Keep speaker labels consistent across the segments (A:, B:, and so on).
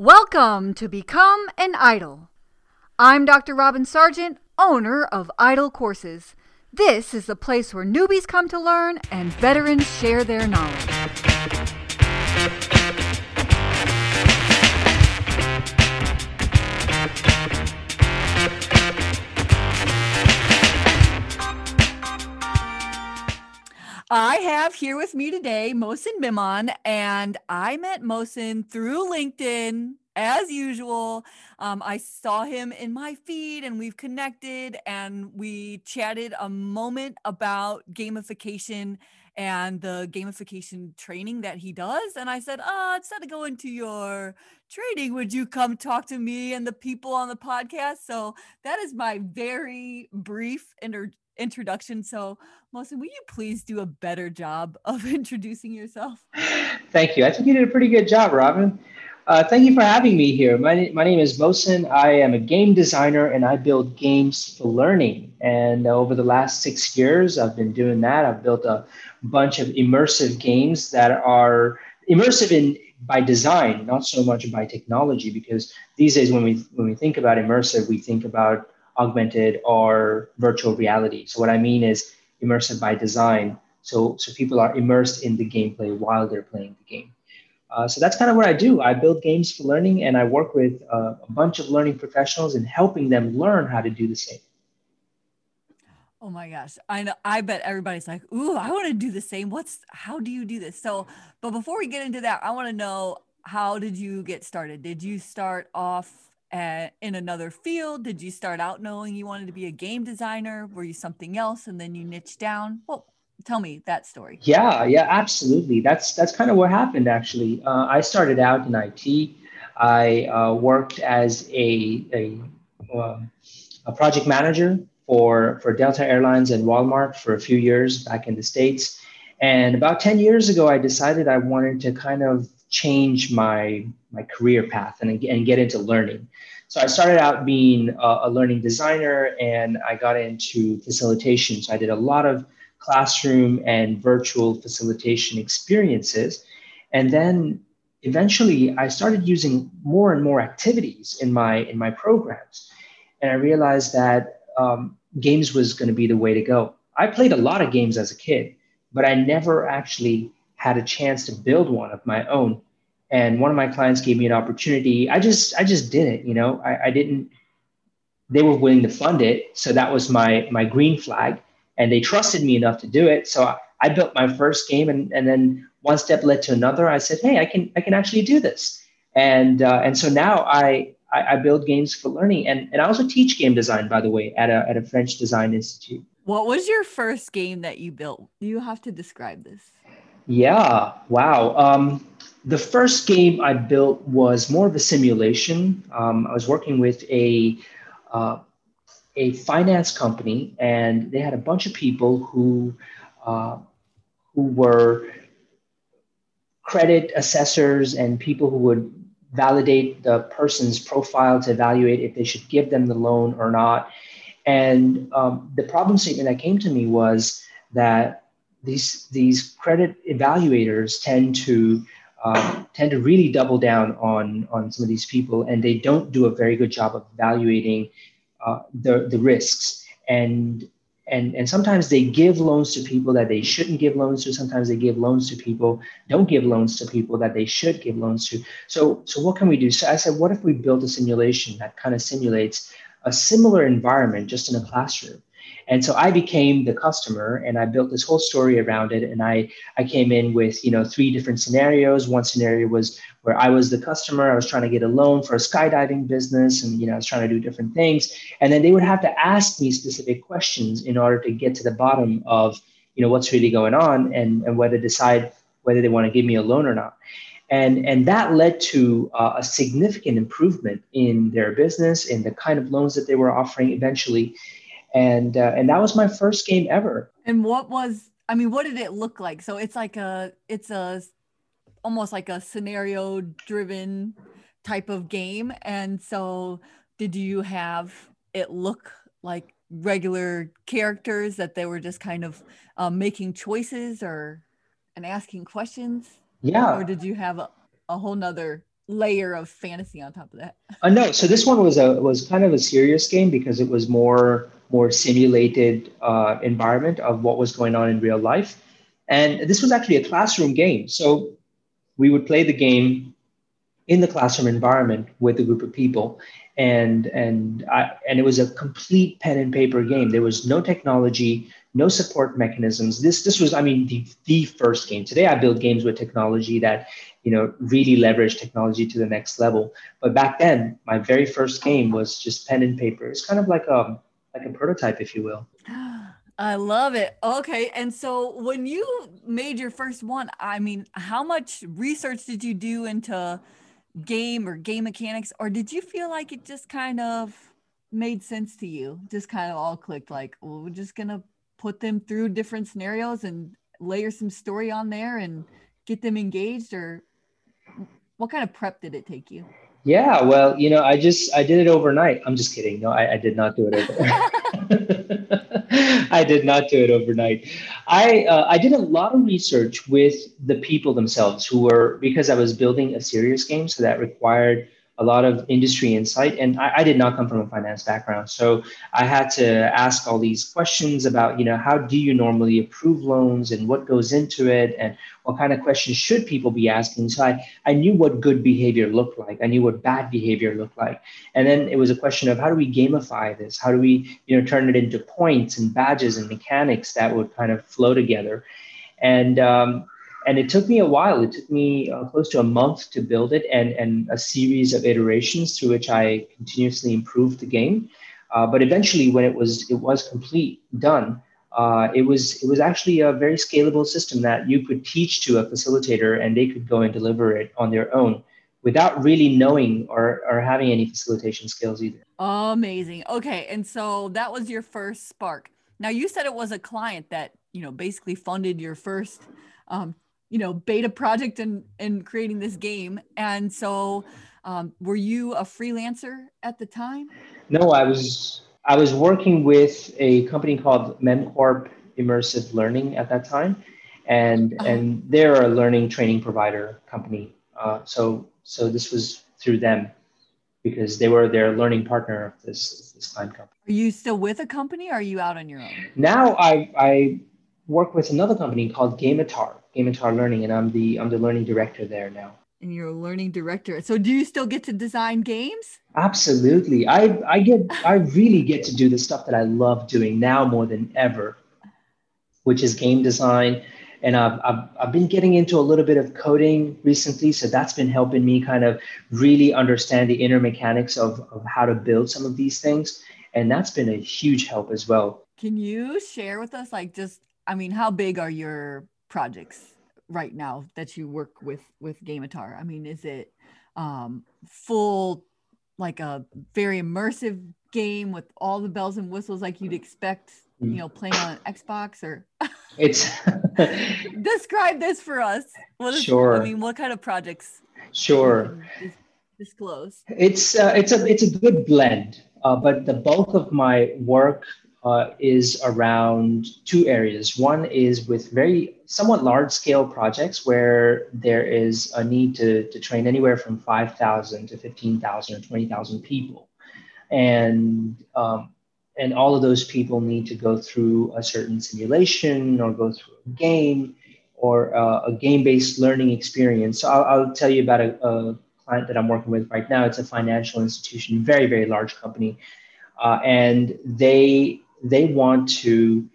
A: Welcome to Become an Idol. I'm Dr. Robin Sargent, owner of Idol Courses. This is the place where newbies come to learn and veterans share their knowledge. I have here with me today Mohsin Memon, and I met Mohsin through LinkedIn as usual. Um, I saw him in my feed and we've connected and we chatted a moment about gamification and the gamification training that he does. And I said, oh, instead of going to your training, would you come talk to me and the people on the podcast? So that is my very brief inter- introduction. So, Mohsin, will you please do a better job of introducing yourself?
B: Thank you. I think you did a pretty good job, Robin. Uh, thank you for having me here. My, my name is Mohsin. I am a game designer and I build games for learning. And over the last six years, I've been doing that. I've built a bunch of immersive games that are immersive in by design, not so much by technology. Because these days, when we when we think about immersive, we think about augmented or virtual reality. So what I mean is immersive by design. So, so people are immersed in the gameplay while they're playing the game. Uh, so that's kind of what I do. I build games for learning and I work with uh, a bunch of learning professionals and helping them learn how to do the same.
A: Oh my gosh. I know I bet everybody's like, "Ooh, I want to do the same. What's how do you do this?" So, but before we get into that, I want to know how did you get started? Did you start off at, in another field? Did you start out knowing you wanted to be a game designer? Were you something else and then you niched down? Well, tell me that story.
B: Yeah, yeah, absolutely. That's that's kind of what happened actually. Uh, I started out in IT. I uh, worked as a a, uh, a project manager for for Delta Airlines and Walmart for a few years back in the states. And about 10 years ago, I decided I wanted to kind of change my my career path and, and get into learning. So I started out being a, a learning designer and I got into facilitation. So I did a lot of classroom and virtual facilitation experiences. And then eventually I started using more and more activities in my in my programs. And I realized that um, games was going to be the way to go. I played a lot of games as a kid, but I never actually had a chance to build one of my own. And one of my clients gave me an opportunity. I just i just did it you know I, I, didn't they were willing to fund it. So that was my my green flag. And they trusted me enough to do it. So i, I built my first game and, and then one step led to another. I said hey i can i can actually do this. And uh, and so now I, I, I build games for learning. And, and i also teach game design by the way at a, at a french design institute.
A: What was your first game that you built? You have to describe this
B: yeah wow um, the first game I built was more of a simulation. Um, I was working with a uh, a finance company, and they had a bunch of people who uh, who were credit assessors and people who would validate the person's profile to evaluate if they should give them the loan or not. And um, the problem statement that came to me was that these these credit evaluators tend to um, tend to really double down on on some of these people, and they don't do a very good job of evaluating uh, the the risks. And and and sometimes they give loans to people that they shouldn't give loans to. Sometimes they give loans to people don't give loans to people that they should give loans to. So so what can we do? So I said, what if we build a simulation that kind of simulates a similar environment just in a classroom? And so I became the customer and I built this whole story around it. And I, I came in with, you know, three different scenarios. One scenario was where I was the customer. I was trying to get a loan for a skydiving business and, you know, I was trying to do different things. And then they would have to ask me specific questions in order to get to the bottom of, you know, what's really going on and, and whether decide whether they want to give me a loan or not. And, and that led to uh, a significant improvement in their business, in the kind of loans that they were offering eventually and uh, and that was my first game ever.
A: And what was I mean, what did it look like? So it's like a it's a almost like a scenario driven type of game. And so did you have it look like regular characters that they were just kind of um, making choices or and asking questions?
B: Yeah.
A: Or did you have a, a whole nother layer of fantasy on top of that.
B: Uh, no, so this one was a was kind of a serious game because it was more more simulated uh, environment of what was going on in real life, and this was actually a classroom game. So we would play the game in the classroom environment with a group of people, and and I, and it was a complete pen and paper game. There was no technology, no support mechanisms. This this was, I mean, the the first game. Today, I build games with technology that you know really leverage technology to the next level. But back then, my very first game was just pen and paper. It's kind of like a like a prototype, if you will.
A: I love it. Okay. And so when you made your first one, I mean, how much research did you do into game or game mechanics or did you feel like it just kind of made sense to you just kind of all clicked like well we're just gonna put them through different scenarios and layer some story on there and get them engaged or what kind of prep did it take you
B: yeah well you know i just i did it overnight i'm just kidding no i, I did not do it overnight I did not do it overnight. I uh, I did a lot of research with the people themselves who were because I was building a serious game, so that required a lot of industry insight. And I, I, did not come from a finance background. So I had to ask all these questions about, you know, how do you normally approve loans and what goes into it and what kind of questions should people be asking. So I, I knew what good behavior looked like. I knew what bad behavior looked like. And then it was a question of how do we gamify this? How do we, you know, turn it into points and badges and mechanics that would kind of flow together? And um, and it took me a while. It took me uh, close to a month to build it, and and a series of iterations through which I continuously improved the game. Uh, but eventually, when it was it was complete, done, uh, it was it was actually a very scalable system that you could teach to a facilitator, and they could go and deliver it on their own without really knowing or or having any facilitation skills either.
A: Amazing. Okay, and so that was your first spark. Now you said it was a client that you know basically funded your first um, you know beta project and and creating this game. And so um, were you a freelancer at the time?
B: No i was i was working with a company called memcorp immersive learning at that time. And uh-huh. and they're a learning training provider company. Uh, so so this was through them because they were their learning partner of this this client company.
A: Are you still with a company or are you out on your own?
B: Now i i work with another company called Gameatar, Gameatar Learning, and I'm the I'm the learning director there now.
A: And you're a learning director. So do you still get to design games?
B: Absolutely. I I get I really get to do the stuff that I love doing now more than ever, which is game design. And I've, I've, I've been getting into a little bit of coding recently. So that's been helping me kind of really understand the inner mechanics of, of how to build some of these things. And that's been a huge help as well.
A: Can you share with us, like, just I mean, how big are your projects right now that you work with with Gameatar? I mean, is it um, full, like a very immersive game with all the bells and whistles like you'd expect, you know, playing on Xbox or?
B: it's
A: describe this for us.
B: What is, sure.
A: I mean, what kind of projects?
B: Sure.
A: Disclose.
B: It's uh, it's a it's a good blend, uh, but the bulk of my work uh, is around two areas. One is with very somewhat large scale projects where there is a need to, to train anywhere from 5,000 to 15,000 or 20,000 people. And, um, and all of those people need to go through a certain simulation or go through a game or uh, a game based learning experience. So I'll, I'll tell you about a, a client that I'm working with right now. It's a financial institution, very, very large company. Uh, and they they want to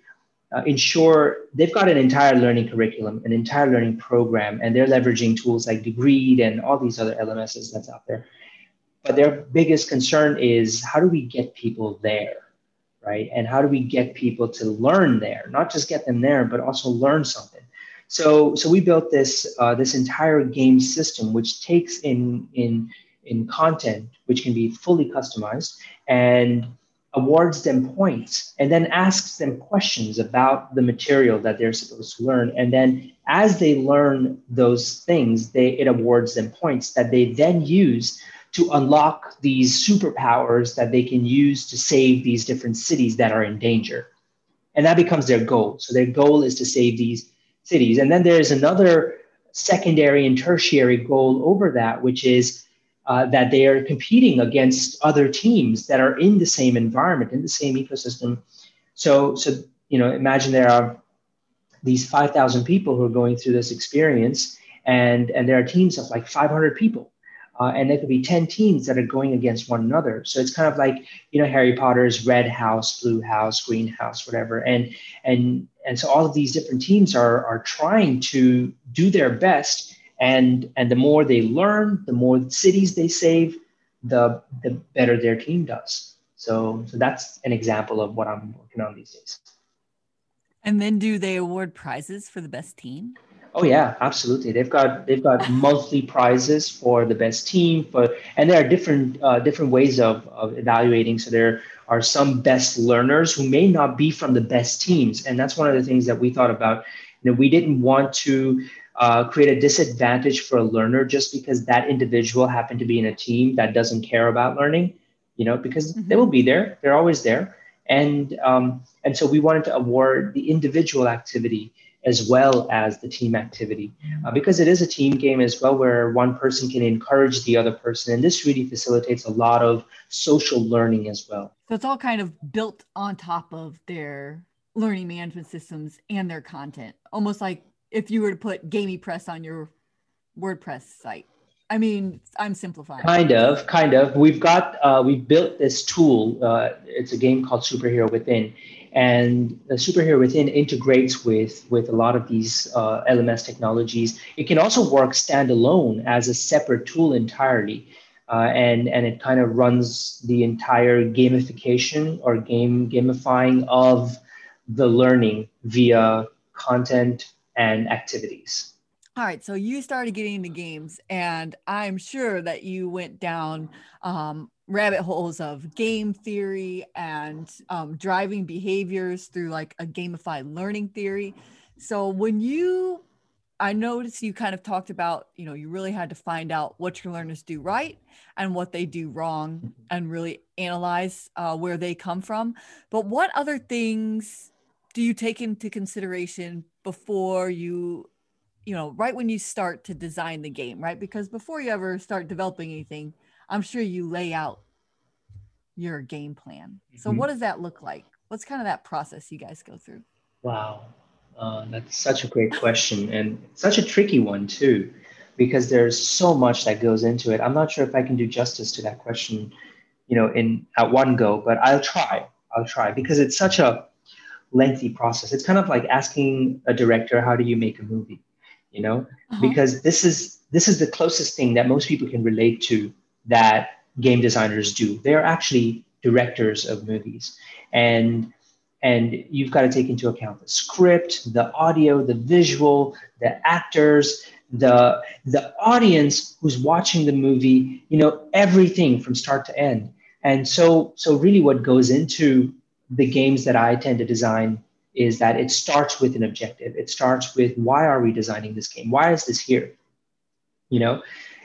B: uh, ensure they've got an entire learning curriculum, an entire learning program, and they're leveraging tools like Degreed and all these other LMSs that's out there. But their biggest concern is how do we get people there, right? And how do we get people to learn there? Not just get them there, but also learn something. So, so we built this uh, this entire game system, which takes in in in content, which can be fully customized, and awards them points and then asks them questions about the material that they're supposed to learn. And then as they learn those things they it awards them points that they then use to unlock these superpowers that they can use to save these different cities that are in danger. And that becomes their goal. So their goal is to save these cities. And then there's another secondary and tertiary goal over that, which is uh, that they are competing against other teams that are in the same environment, in the same ecosystem. So, so you know, imagine there are these 5,000 people who are going through this experience, and and there are teams of like 500 people uh, and there could be 10 teams that are going against one another so it's kind of like you know harry potter's red house blue house green house whatever and and and so all of these different teams are are trying to do their best and and the more they learn the more cities they save the the better their team does so so that's an example of what i'm working on these days
A: and then do they award prizes for the best team
B: Oh yeah, absolutely. They've got they've got monthly prizes for the best team, for and there are different uh, different ways of, of evaluating. So there are some best learners who may not be from the best teams, and that's one of the things that we thought about. You know, we didn't want to uh, create a disadvantage for a learner just because that individual happened to be in a team that doesn't care about learning. You know, because mm-hmm. they will be there; they're always there, and um, and so we wanted to award the individual activity as well as the team activity uh, because it is a team game as well where one person can encourage the other person and this really facilitates a lot of social learning as well
A: so it's all kind of built on top of their learning management systems and their content almost like if you were to put GamiPress on your wordpress site I mean, I'm simplifying.
B: Kind of, kind of. We've got, uh, we've built this tool. Uh, it's a game called Superhero Within, and the superhero within integrates with with a lot of these uh, lms technologies it can also work standalone as a separate tool entirely uh, and and it kind of runs the entire gamification or game gamifying of the learning via content and activities
A: all right so you started getting into games and i'm sure that you went down um, rabbit holes of game theory and um, driving behaviors through like a gamified learning theory. So when you, I noticed you kind of talked about, you know, you really had to find out what your learners do right and what they do wrong and really analyze uh, where they come from. But what other things do you take into consideration before you you know right when you start to design the game right because before you ever start developing anything I'm sure you lay out your game plan. So, mm-hmm. what does that look like? What's kind of that process you guys go through?
B: Wow, uh, that's such a great question and such a tricky one too, because there's so much that goes into it. I'm not sure if I can do justice to that question, you know, in at one go, but I'll try. I'll try because it's such a lengthy process. It's kind of like asking a director, "How do you make a movie?" You know, uh-huh. because this is this is the closest thing that most people can relate to that game designers do. They're actually directors of movies. And and you've got to take into account the script, the audio, the visual, the actors, the the audience who's watching the movie, you know, everything from start to end. And so so really what goes into the games that I tend to design is that it starts with an objective. It starts with why are we designing this game? Why is this here? You know,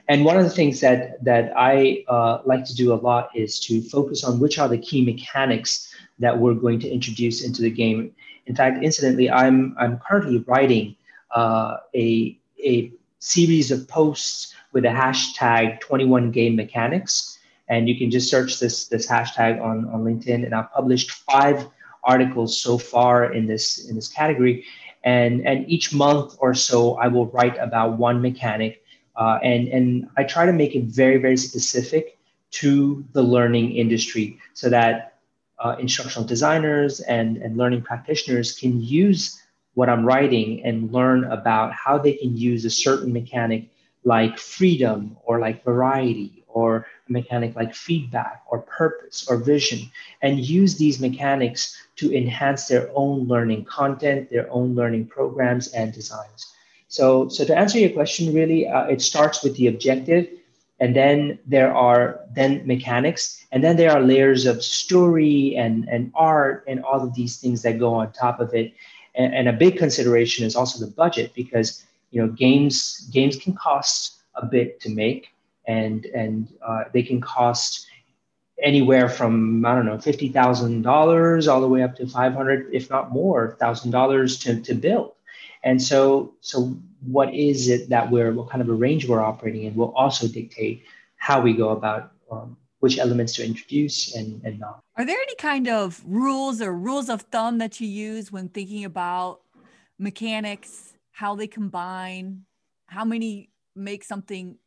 B: and one of the things that that I uh, like to do a lot is to focus on which are the key mechanics that we're going to introduce into the game. In fact, incidentally, I'm I'm currently writing uh, a a series of posts with a hashtag 21 game mechanics, and you can just search this this hashtag on on LinkedIn. And I've published five articles so far in this in this category, and and each month or so I will write about one mechanic uh, and, and I try to make it very, very specific to the learning industry so that uh, instructional designers and, and learning practitioners can use what I'm writing and learn about how they can use a certain mechanic like freedom or like variety or a mechanic like feedback or purpose or vision and use these mechanics to enhance their own learning content, their own learning programs and designs. So, so to answer your question, really, uh, it starts with the objective, and then there are then mechanics, and then there are layers of story and and art and all of these things that go on top of it. And, and a big consideration is also the budget because you know games games can cost a bit to make, and and uh, they can cost anywhere from I don't know fifty thousand dollars all the way up to five hundred, if not more, thousand dollars to to build. And so, so what is it that we're, what kind of a range we're operating in will also dictate how we go about um, which elements to introduce and, and not.
A: Are there any kind of rules or rules of thumb that you use when thinking about mechanics, how they combine, how many make something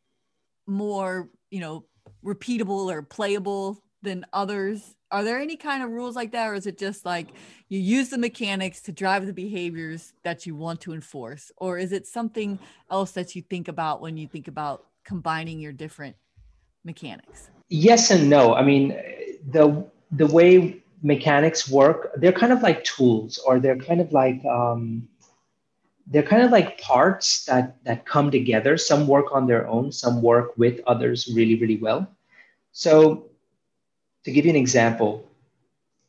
A: more, you know, repeatable or playable than others? Are there any kind of rules like that, or is it just like you use the mechanics to drive the behaviors that you want to enforce, or is it something else that you think about when you think about combining your different mechanics?
B: Yes and no. I mean, the the way mechanics work, they're kind of like tools, or they're kind of like um, they're kind of like parts that that come together. Some work on their own, some work with others really, really well. So to give you an example,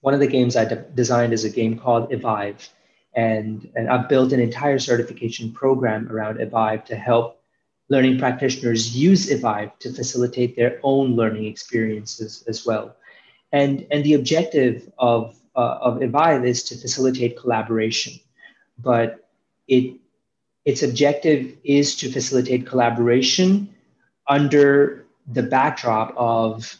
B: one of the games I de- designed is a game called Evive. And, and I've built an entire certification program around Evive to help learning practitioners use Evive to facilitate their own learning experiences as well. And, and the objective of, uh, of Evive is to facilitate collaboration, but it, its objective is to facilitate collaboration under the backdrop of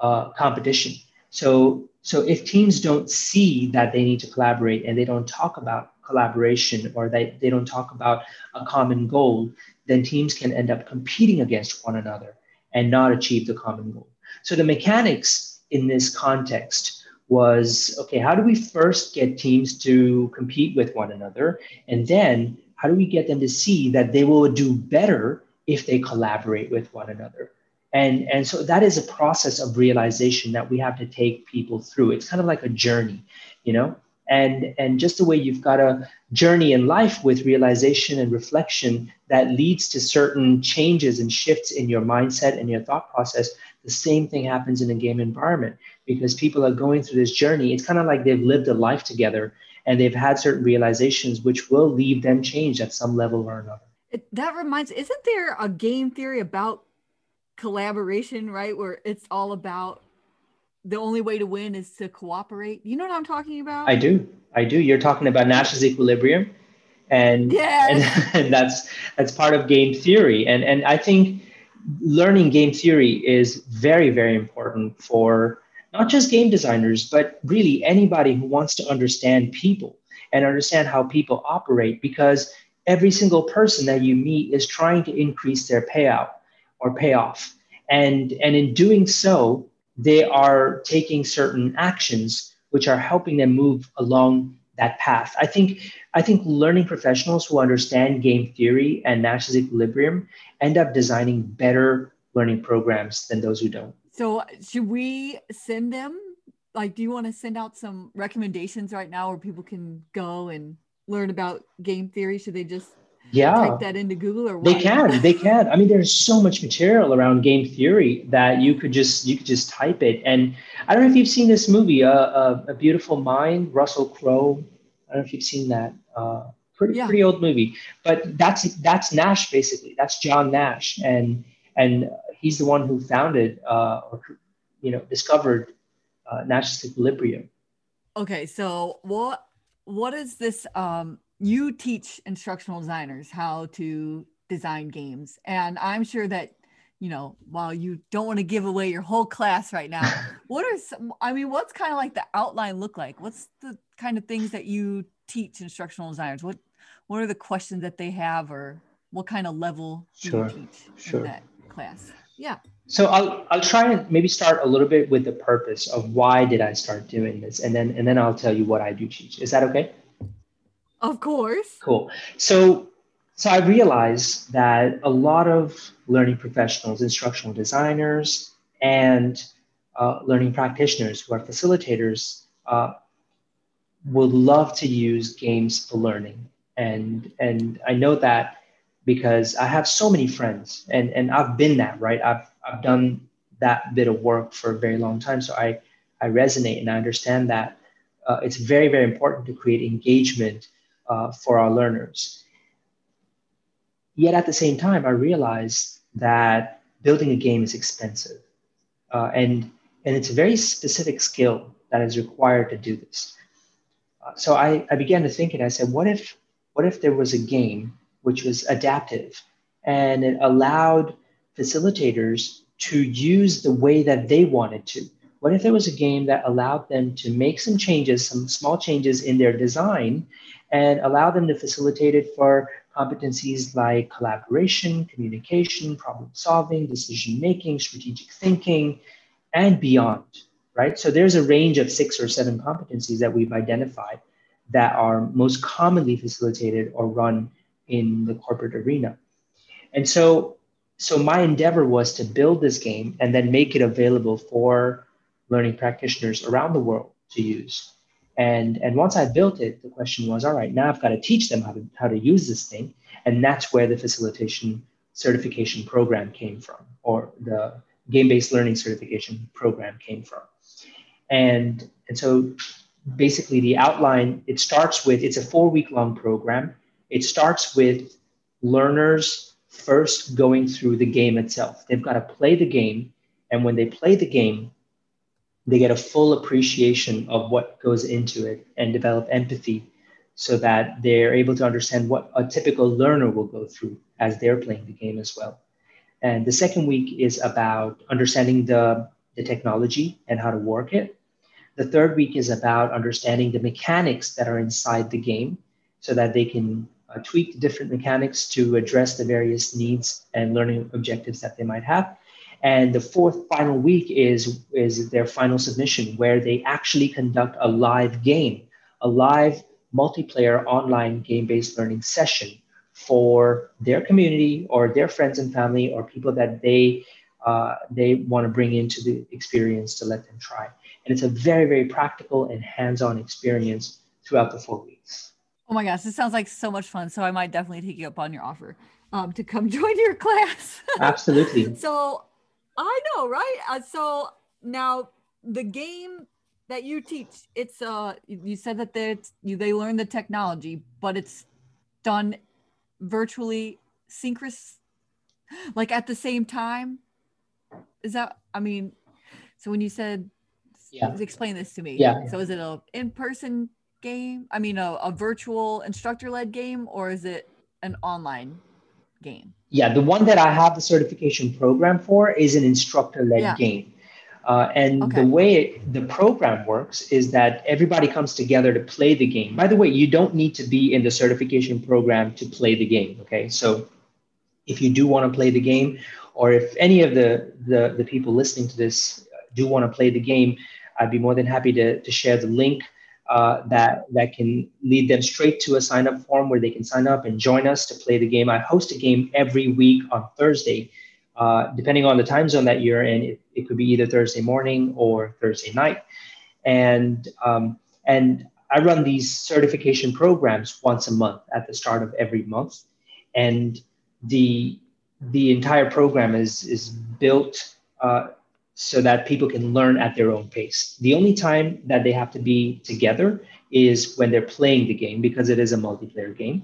B: uh, competition. So, so if teams don't see that they need to collaborate and they don't talk about collaboration or they, they don't talk about a common goal, then teams can end up competing against one another and not achieve the common goal. So the mechanics in this context was okay, how do we first get teams to compete with one another? And then how do we get them to see that they will do better if they collaborate with one another? and and so that is a process of realization that we have to take people through it's kind of like a journey you know and and just the way you've got a journey in life with realization and reflection that leads to certain changes and shifts in your mindset and your thought process the same thing happens in a game environment because people are going through this journey it's kind of like they've lived a life together and they've had certain realizations which will leave them changed at some level or another
A: that reminds isn't there a game theory about collaboration, right? Where it's all about the only way to win is to cooperate. You know what I'm talking about?
B: I do. I do. You're talking about Nash's equilibrium. And, yes. and, and that's that's part of game theory. And and I think learning game theory is very, very important for not just game designers, but really anybody who wants to understand people and understand how people operate because every single person that you meet is trying to increase their payout or payoff. And, and in doing so, they are taking certain actions which are helping them move along that path. I think I think learning professionals who understand game theory and Nash's equilibrium end up designing better learning programs than those who don't.
A: So should we send them? Like, do you want to send out some recommendations right now where people can go and learn about game theory? Should they just
B: yeah.
A: Type that into google or what?
B: they can they can. I mean there's so much material around game theory that you could just you could just type it. And i don't know if you've seen this movie uh, uh, a beautiful mind russell crowe. I don't know if you've seen that. Uh, pretty yeah. pretty old movie. But that's that's nash basically. That's john nash. And and he's the one who founded uh, or you know discovered uh, nash's equilibrium.
A: Okay so what what is this um you teach instructional designers how to design games. And i'm sure that you know while you don't want to give away your whole class right now what are some i mean what's kind of like the outline look like? What's the kind of things that you teach instructional designers? What what are the questions that they have or what kind of level do sure. you teach sure. in that class? Yeah.
B: So I'll, I'll try and maybe start a little bit with the purpose of why did i start doing this? And then and then i'll tell you what i do teach. Is that okay
A: of course.
B: Cool. So, so I realized that a lot of learning professionals, instructional designers, and uh, learning practitioners who are facilitators uh, would love to use games for learning. And, and I know that because I have so many friends and, and I've been that, right? I've, I've done that bit of work for a very long time. So I, I resonate and I understand that uh, it's very, very important to create engagement uh, for our learners. Yet at the same time, I realized that building a game is expensive. Uh, and, and it's a very specific skill that is required to do this. Uh, so I, I began to think and I said, what if, what if there was a game which was adaptive. And it allowed facilitators to use the way that they wanted to. What if there was a game that allowed them to make some changes, some small changes in their design, and allow them to facilitate it for competencies like collaboration, communication, problem solving, decision making, strategic thinking, and beyond, right? So there's a range of six or seven competencies that we've identified that are most commonly facilitated or run in the corporate arena. And so, so my endeavor was to build this game and then make it available for learning practitioners around the world to use. And, and once I built it, the question was, all right, now I've got to teach them how to, how to use this thing. And that's where the facilitation certification program came from, or the game-based learning certification program came from. And, and so basically the outline, it starts with, it's a four week long program. It starts with learners first going through the game itself. They've got to play the game. And when they play the game, they get a full appreciation of what goes into it and develop empathy so that they're able to understand what a typical learner will go through as they're playing the game as well. And the second week is about understanding the, the technology and how to work it. The third week is about understanding the mechanics that are inside the game so that they can uh, tweak different mechanics to address the various needs and learning objectives that they might have. And the fourth final week is, is their final submission, where they actually conduct a live game, a live multiplayer online game based learning session for their community or their friends and family or people that they, uh, they want to bring into the experience to let them try. And it's a very, very practical and hands on experience throughout the four weeks.
A: Oh my gosh, this sounds like so much fun. So I might definitely take you up on your offer um, to come join your class.
B: Absolutely.
A: so I know, right? Uh, so now the game that you teach, it's uh, you said that they you they learn the technology, but it's done virtually synchronous, like at the same time. Is that? I mean, so when you said, yeah, explain this to me.
B: Yeah.
A: So is it a in person game? I mean, a, a virtual instructor led game, or is it an online game?
B: Yeah, the one that I have the certification program for is an instructor led yeah. game. Uh, and okay. the way it, the program works is that everybody comes together to play the game. By the way, you don't need to be in the certification program to play the game. Okay, so if you do want to play the game, or if any of the, the, the people listening to this do want to play the game, I'd be more than happy to, to share the link uh, that that can lead them straight to a sign up form where they can sign up and join us to play the game. I host a game every week on Thursday, uh, depending on the time zone that you're in. It, it, could be either Thursday morning or Thursday night, and um, and I run these certification programs once a month at the start of every month, and the the entire program is is built uh, so that people can learn at their own pace. The only time that they have to be together is when they're playing the game because it is a multiplayer game.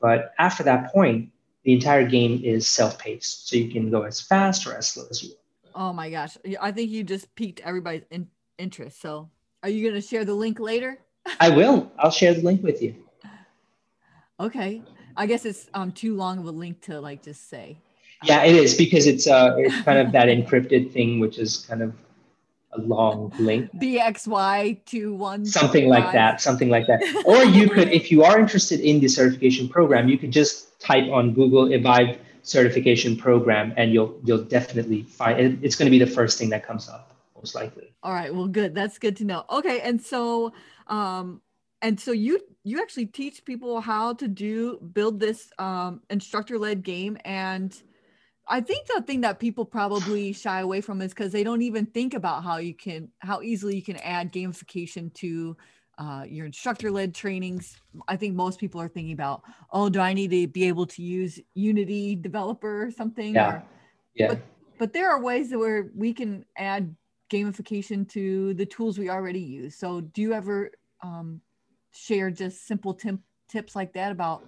B: But after that point, the entire game is self-paced, so you can go as fast or as slow as you want.
A: Oh my gosh, I think you just piqued everybody's in- interest. So, are you going to share the link later?
B: I will. I'll share the link with you.
A: Okay. I guess it's um too long of a link to like just say.
B: Yeah, it is because it's uh it's kind of that encrypted thing, which is kind of a long link.
A: BXY two one.
B: Something like that. Something like that. Or you could, if you are interested in the certification program, you could just type on Google Evive certification program, and you'll you'll definitely find it. It's going to be the first thing that comes up, most likely.
A: All right. Well, good. That's good to know. Okay, and so um and so you you actually teach people how to do build this um instructor led game and I think the thing that people probably shy away from is because they don't even think about how you can, how easily you can add gamification to uh, your instructor led trainings. I think most people are thinking about, oh, do I need to be able to use Unity developer or something?
B: Yeah.
A: Or,
B: yeah.
A: But, but there are ways where we can add gamification to the tools we already use. So do you ever um, share just simple tip, tips like that about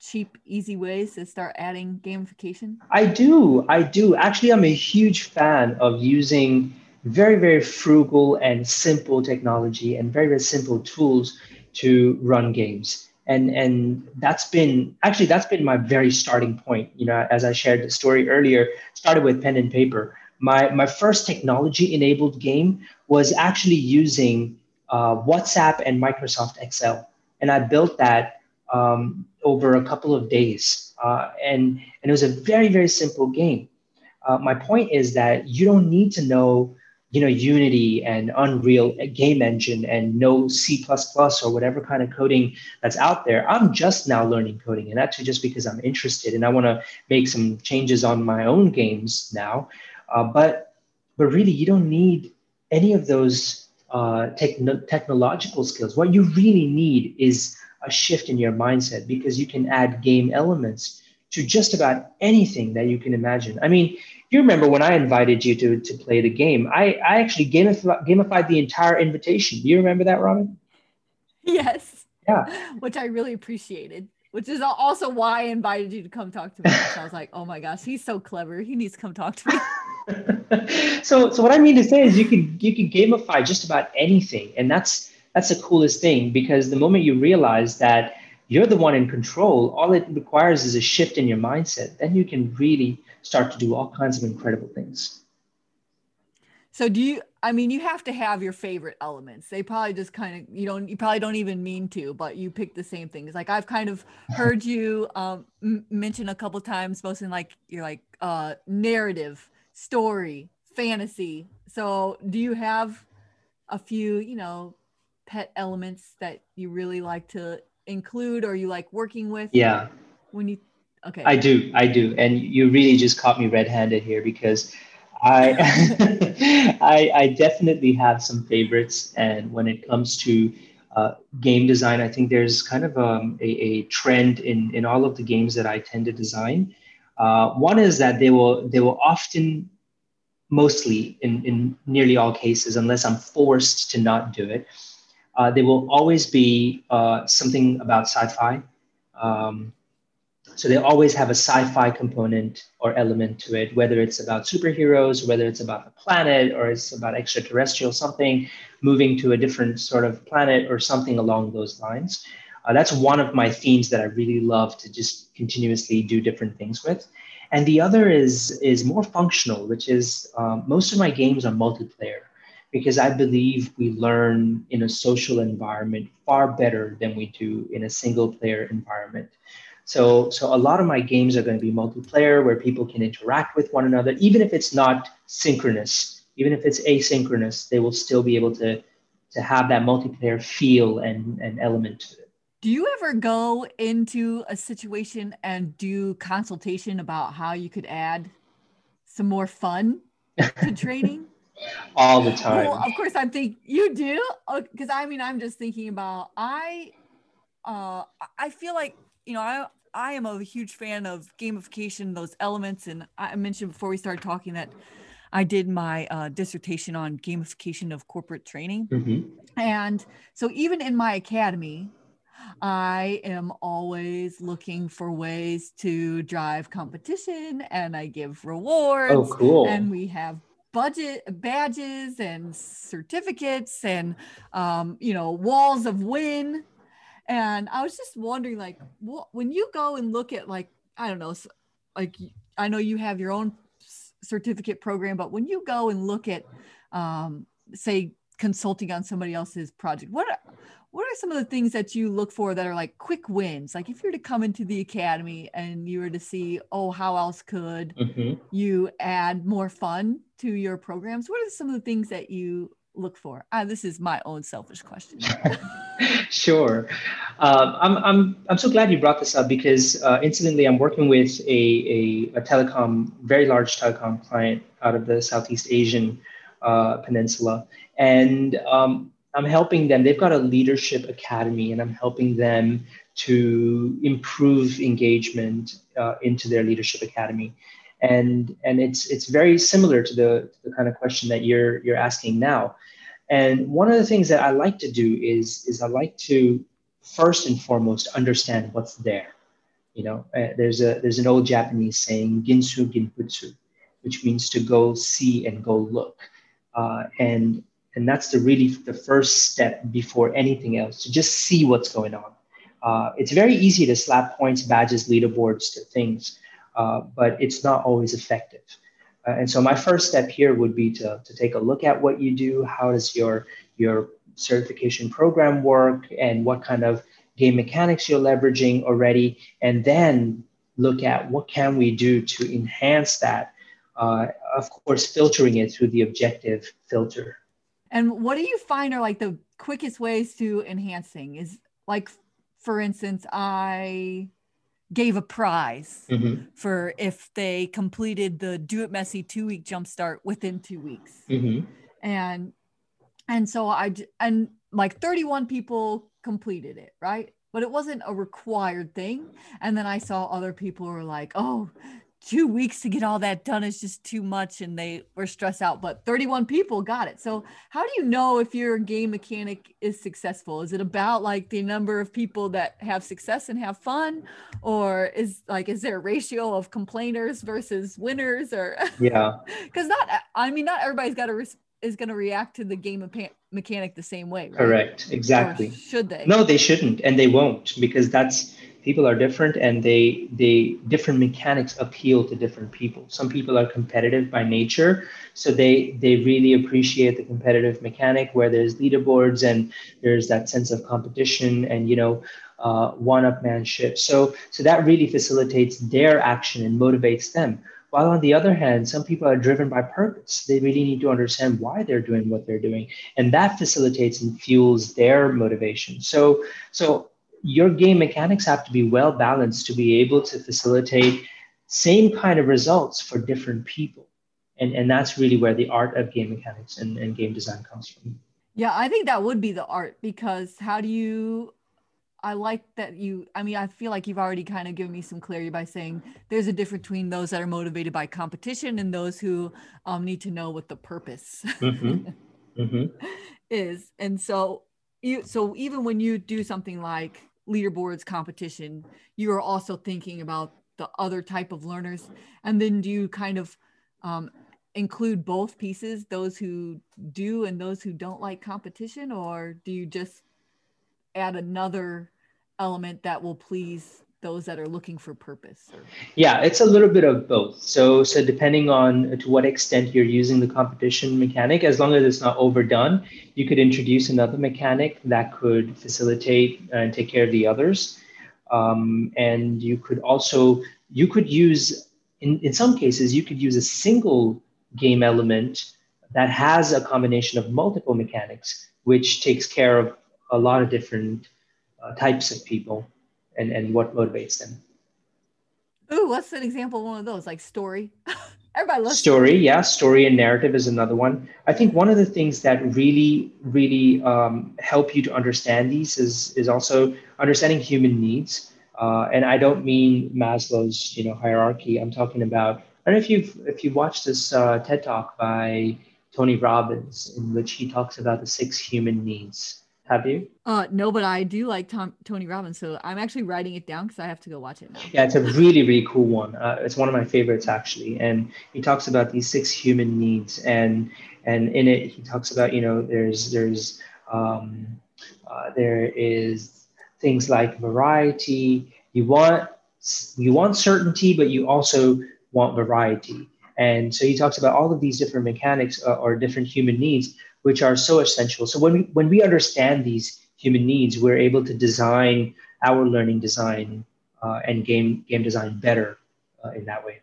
A: cheap, easy ways to start adding gamification?
B: I do. I do. Actually, I'm a huge fan of using very, very frugal and simple technology and very, very simple tools to run games. and and that's been actually that's been my very starting point you know as i shared the story earlier started with pen and paper my my first technology enabled game was actually using uh, whatsapp and microsoft excel and i built that um, over a couple of days. Uh, and and it was a very very simple game. Uh, my point is that you don't need to know you know unity and unreal game engine and no c++ or whatever kind of coding that's out there. I'm just now learning coding and actually just because i'm interested and i want to make some changes on my own games now. Uh, but but really you don't need any of those uh, techno- technological skills. What you really need is a shift in your mindset because you can add game elements to just about anything that you can imagine i mean you remember when I invited you to, to play the game, I, I actually gamified, gamified the entire invitation. Do you remember that, Robin?
A: Yes.
B: Yeah.
A: Which I really appreciated, which is also why I invited you to come talk to me. So I was like, oh my gosh, he's so clever. He needs to come talk to
B: me. so, so what I mean to say is you can you can gamify just about anything. And that's that's the coolest thing because the moment you realize that you're the one in control, all it requires is a shift in your mindset, then you can really start to do all kinds of incredible things.
A: So do you I mean you have to have your favorite elements. They probably just kind of you don't you probably don't even mean to, but you pick the same things. Like I've kind of heard you um, m- mention a couple times mostly like you're like uh narrative, story, fantasy. So do you have a few, you know, pet elements that you really like to include or you like working with?
B: Yeah.
A: When you Okay.
B: I do, I do, and you really just caught me red-handed here because I, I, I definitely have some favorites, and when it comes to uh, game design, I think there's kind of um, a, a trend in in all of the games that I tend to design. Uh, one is that they will they will often, mostly in in nearly all cases, unless I'm forced to not do it, uh, they will always be uh, something about sci-fi. Um, so they always have a sci-fi component or element to it, whether it's about superheroes, whether it's about the planet, or it's about extraterrestrial something moving to a different sort of planet or something along those lines. Uh, that's one of my themes that I really love to just continuously do different things with. And the other is is more functional, which is um, most of my games are multiplayer because I believe we learn in a social environment far better than we do in a single player environment. So, so a lot of my games are going to be multiplayer where people can interact with one another, even if it's not synchronous, even if it's asynchronous, they will still be able to, to have that multiplayer feel and, and element to it.
A: Do you ever go into a situation and do consultation about how you could add some more fun to training?
B: All the time.
A: Well, of course, I'm thinking you do, because uh, I mean, I'm just thinking about I. Uh, I feel like you know, I I am a huge fan of gamification, those elements, and I mentioned before we started talking that I did my uh, dissertation on gamification of corporate training, mm-hmm. and so even in my academy, I am always looking for ways to drive competition, and I give rewards.
B: Oh, cool!
A: And we have budget badges and certificates and um, you know walls of win. And I was just wondering, like, what, when you go and look at, like, I don't know, like, I know you have your own certificate program, but when you go and look at, um, say, consulting on somebody else's project, what what are some of the things that you look for that are like quick wins? Like if you were to come into the academy and you were to see, oh, how else could mm-hmm. you add more fun to your programs? What are some of the things that you look for? Ah, this is my own selfish question.
B: sure. Um, I'm, I'm, I'm so glad you brought this up because uh, incidentally, I'm working with a, a, a, telecom, very large telecom client out of the Southeast Asian uh, peninsula. And um, I'm helping them. They've got a leadership academy, and I'm helping them to improve engagement uh, into their leadership academy. And and it's it's very similar to the, the kind of question that you're you're asking now. And one of the things that i like to do is is i like to first and foremost understand what's there. You know uh, there's a there's an old japanese saying genchi genbutsu which means to go see and go look. Uh, and and that's the really the first step before anything else to just see what's going on uh, it's very easy to slap points, badges, leaderboards to things, uh, but it's not always effective. Uh, and so my first step here would be to, to take a look at what you do. How does your, your certification program work and what kind of game mechanics you're leveraging already? And then look at what can we do to enhance that. Uh, of course, filtering it through the objective filter.
A: And what do you find are like the quickest ways to enhancing? Is like for instance, I gave a prize mm-hmm. for if they completed the do it messy two week jumpstart within two weeks. Mm-hmm. And and so I and like 31 people completed it, right? But it wasn't a required thing. And then I saw other people were like, oh, two weeks to get all that done is just too much and they were stressed out but 31 people got it. So how do you know if your game mechanic is successful? Is it about like the number of people that have success and have fun or is like is there a ratio of complainers versus winners or
B: yeah.
A: Because not i mean not everybody's got to re- is going to react to the game mechanic the same way right?
B: correct. Exactly.
A: or should they?
B: No they shouldn't and they won't because that's people are different and they they different mechanics appeal to different people some people are competitive by nature so they they really appreciate the competitive mechanic where there's leaderboards and there's that sense of competition and you know uh, one-upmanship so so that really facilitates their action and motivates them while on the other hand, some people are driven by purpose. They really need to understand why they're doing what they're doing. And that facilitates and fuels their motivation. So, so your game mechanics have to be well balanced to be able to facilitate same kind of results for different people. And, and that's really where the art of game mechanics and, and game design comes from.
A: Yeah, I think that would be the art because how do you I like that you, I mean, I feel like you've already kind of given me some clarity by saying there's a difference between those that are motivated by competition and those who um, need to know what the purpose mm-hmm. Mm-hmm. is. And so, you, so even when you do something like leaderboards competition, you are also thinking about the other type of learners. And then do you kind of um, include both pieces, those who do and those who don't like competition, or do you just add another element that will please those that are looking for purpose or...
B: yeah it's a little bit of both. So so depending on to what extent you're using the competition mechanic as long as it's not overdone you could introduce another mechanic that could facilitate and take care of the others. Um, and you could also you could use in, in some cases you could use a single game element that has a combination of multiple mechanics which takes care of a lot of different uh, types of people and, and what motivates them.
A: Ooh, what's an example of one of those? Like story?
B: Everybody loves story. Yeah. Story and narrative is another one. I think one of the things that really, really um, help you to understand these is is also understanding human needs. Uh, and I don't mean Maslow's, you know, hierarchy. I'm talking about. I don't know if you've if you've watched this uh, TED talk by Tony Robbins, in which he talks about the six human needs. Have you?
A: Uh, no, but I do like Tom, Tony Robbins, so I'm actually writing it down because I have to go watch it now.
B: Yeah, it's a really, really cool one. Uh, it's one of my favorites actually, and he talks about these six human needs, and and in it he talks about you know there's there's um, uh, there is things like variety. You want you want certainty, but you also want variety. And so he talks about all of these different mechanics uh, or different human needs which are so essential. So when we when we understand these human needs, we're able to design our learning design uh, and game game design better uh, in that way.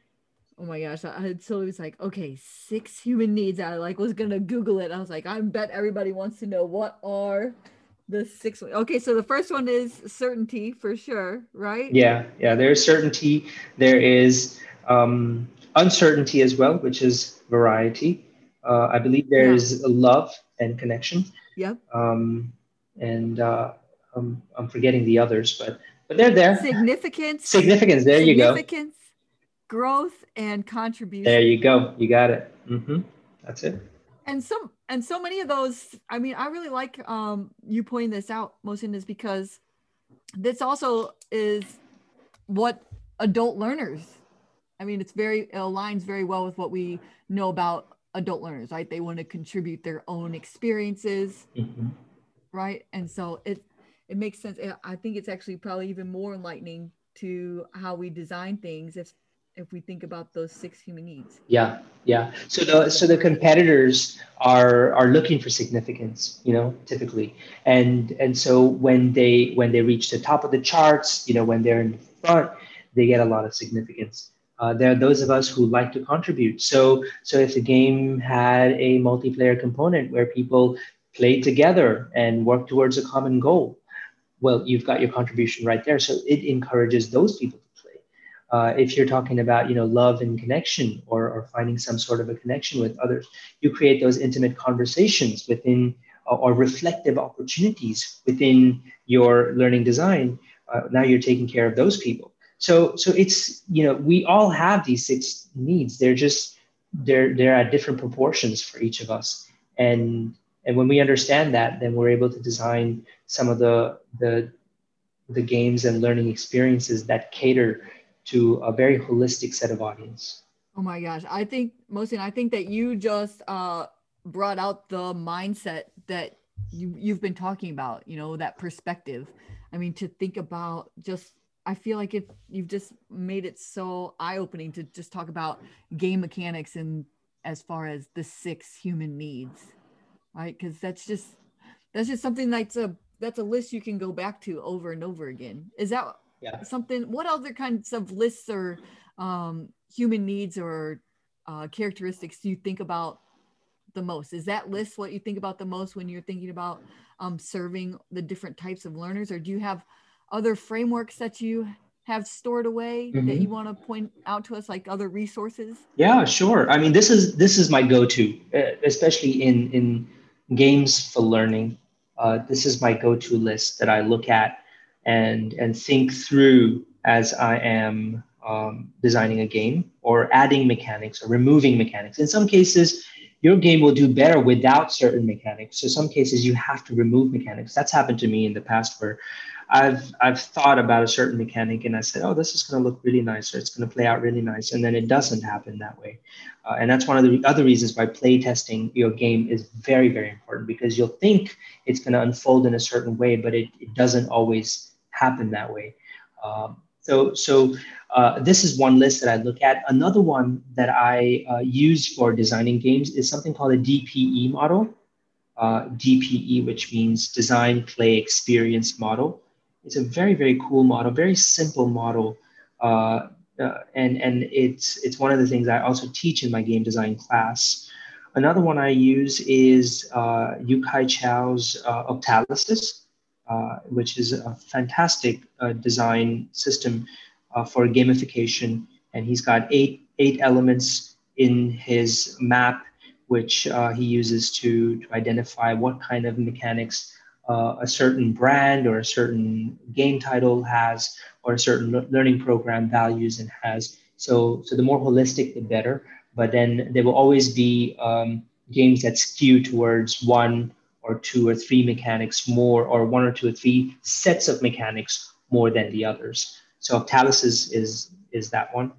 A: Oh my gosh, I had so it was like, okay, six human needs. I like was gonna Google it. I was like, I bet everybody wants to know what are the six. Okay, so the first one is certainty for sure, right?
B: Yeah, yeah. There's certainty. There is um, uncertainty as well, which is variety. Uh, I believe there's yeah. love and connection.
A: Yep.
B: Um, and uh, I'm, I'm forgetting the others, but but they're there.
A: Significance.
B: Significance. There you go.
A: Significance, growth, and contribution.
B: There you go. You got it. Mm-hmm. That's it.
A: And some and so many of those. I mean, I really like um, you pointing this out, Mohsin, is because this also is what adult learners. I mean, it's very it aligns very well with what we know about adult learners, right? They want to contribute their own experiences, mm-hmm. right? And so it it makes sense. I think it's actually probably even more enlightening to how we design things if if we think about those six human needs.
B: Yeah, yeah. So the so the competitors are are looking for significance, you know, typically, and and so when they when they reach the top of the charts, you know, when they're in front, they get a lot of significance. Uh, there are those of us who like to contribute. So so if the game had a multiplayer component where people play together and work towards a common goal, well, you've got your contribution right there. So it encourages those people to play. uh, if you're talking about you know love and connection or, or finding some sort of a connection with others you create those intimate conversations within uh, or reflective opportunities within your learning design uh, now you're taking care of those people so so it's you know we all have these six needs they're just they're they're at different proportions for each of us and and when we understand that then we're able to design some of the the the games and learning experiences that cater to a very holistic set of audience.
A: Oh my gosh. I think, Mohsin, I think that you just uh, brought out the mindset that you, you've been talking about, you know, that perspective. I mean, to think about just, I feel like it, you've just made it so eye opening to just talk about game mechanics and as far as the six human needs, right? Because that's just, that's just something that's a, that's a list you can go back to over and over again. Is that
B: yeah.
A: something what other kinds of lists or um, human needs or uh, characteristics do you think about the most is that list what you think about the most when you're thinking about um, serving the different types of learners or do you have other frameworks that you have stored away mm-hmm. that you want to point out to us like other resources
B: yeah sure i mean this is this is my go-to uh, especially in in games for learning uh, this is my go-to list that i look at and and think through as I am um, designing a game or adding mechanics or removing mechanics. In some cases, your game will do better without certain mechanics. So some cases you have to remove mechanics. That's happened to me in the past where I've I've thought about a certain mechanic and I said, oh, this is going to look really nice or it's going to play out really nice, and then it doesn't happen that way. Uh, and that's one of the other reasons why play testing your game is very very important because you'll think it's going to unfold in a certain way, but it, it doesn't always happen that way. Um, so, so uh, this is one list that I look at. Another one that I uh, use for designing games is something called a DPE model. Uh, DPE, which means Design Play Experience Model. It's a very, very cool model, very simple model. Uh, uh, and and it's, it's one of the things I also teach in my game design class. Another one I use is uh, Yu-Kai Chou's Octalysis. Uh, which is a fantastic uh, design system uh, for gamification. And he's got eight eight elements in his map, which he uses to, to identify what kind of mechanics uh, a certain brand or a certain game title has or a certain learning program values and has so so the more holistic the better but then there will always be um, games that skew towards one or two or three mechanics more, or one or two or three sets of mechanics more than the others. So Octalysis is, is, is that one.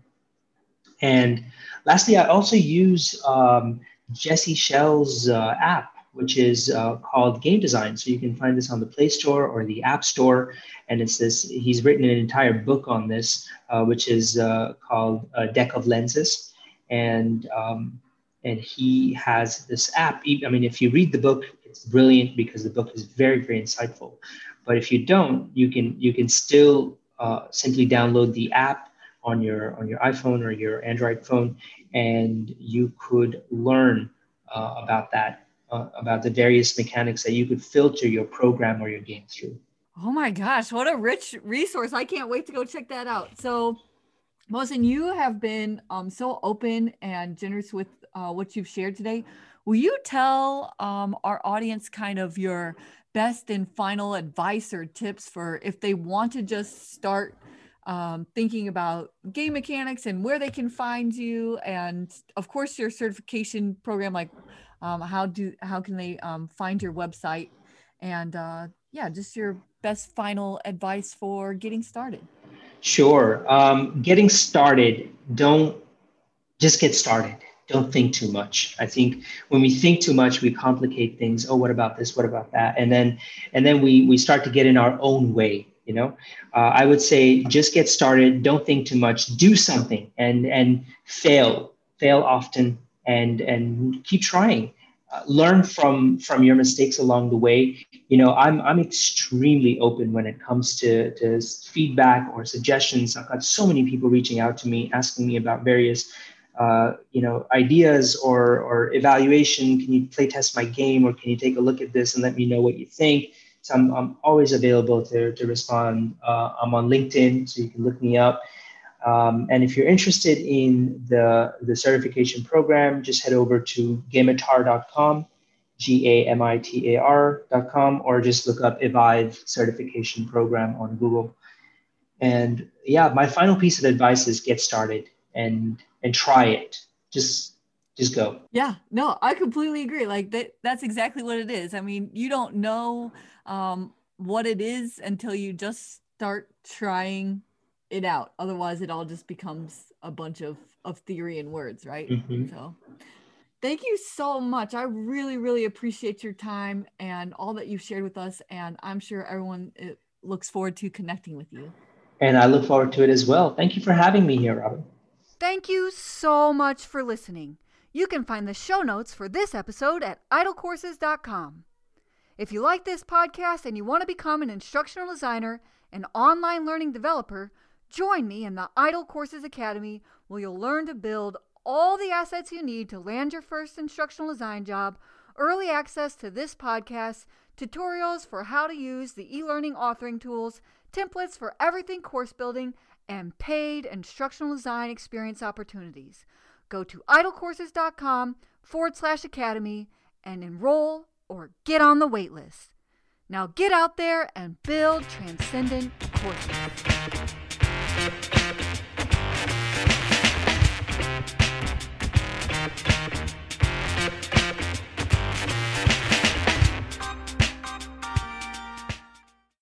B: And lastly, I also use um, Jesse Schell's uh, app, which is uh, called Game Design. So you can find this on the Play Store or the App Store. And it's this, he's written an entire book on this, uh, which is uh, called a Deck of Lenses. And um, and he has this app. I mean, if you read the book, it's brilliant because the book is very, very insightful. But if you don't, you can you can still uh, simply download the app on your on your iPhone or your Android phone, and you could learn uh, about that uh, about the various mechanics that you could filter your program or your game through.
A: Oh my gosh, what a rich resource! I can't wait to go check that out. So, Mohsin, you have been um, so open and generous with uh, what you've shared today. Will you tell um, our audience kind of your best and final advice or tips for if they want to just start um, thinking about game mechanics and where they can find you, and of course your certification program, like um, how do how can they um, find your website, and uh, yeah, just your best final advice for getting started.
B: Sure, um, getting started. Don't just get started don't think too much. I think when we think too much, we complicate things. Oh, what about this? What about that? And then and then we we start to get in our own way. You know, uh, I would say just get started. Don't think too much. Do something and and fail, fail often, and and keep trying. Uh, learn from from your mistakes along the way you know i'm i'm extremely open when it comes to to feedback or suggestions i've got so many people reaching out to me asking me about various uh, you know ideas or or evaluation can you play test my game or can you take a look at this and let me know what you think so i'm, I'm always available to, to respond uh, i'm on linkedin so you can look me up um, and if you're interested in the, the certification program, just head over to gamitar.com, G A M I T A R.com, or just look up Evive certification program on Google. And yeah, my final piece of advice is get started and and try it. Just just go.
A: Yeah, no, I completely agree. Like that that's exactly what it is. I mean, you don't know um, what it is until you just start trying it out. Otherwise, it all just becomes a bunch of of theory and words, right? Mm-hmm. So, thank you so much. I really, really appreciate your time and all that you've shared with us. And I'm sure everyone uh, looks forward to connecting with you.
B: And I look forward to it as well. Thank you for having me here, Robin.
A: Thank you so much for listening. You can find the show notes for this episode at idlecourses.com. If you like this podcast and you want to become an instructional designer and online learning developer, Join me in the IDLE Courses Academy where you'll learn to build all the assets you need to land your first instructional design job, early access to this podcast, tutorials for how to use the e learning authoring tools, templates for everything course building, and paid instructional design experience opportunities. Go to idlecourses.com forward slash academy and enroll or get on the waitlist. Now get out there and build transcendent courses.